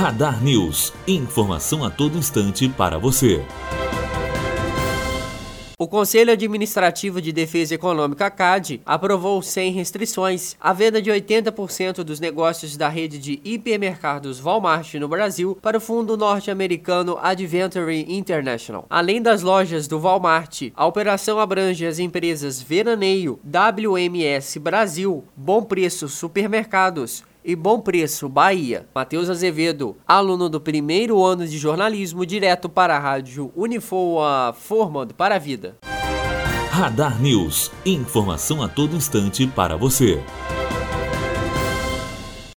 Radar News. Informação a todo instante para você. O Conselho Administrativo de Defesa Econômica CAD aprovou sem restrições a venda de 80% dos negócios da rede de hipermercados Walmart no Brasil para o fundo norte-americano Adventure International. Além das lojas do Walmart, a operação abrange as empresas Veraneio, WMS Brasil, Bom Preço Supermercados, e Bom Preço, Bahia. Matheus Azevedo, aluno do primeiro ano de jornalismo, direto para a rádio Unifoa, formando para a vida. Radar News, informação a todo instante para você.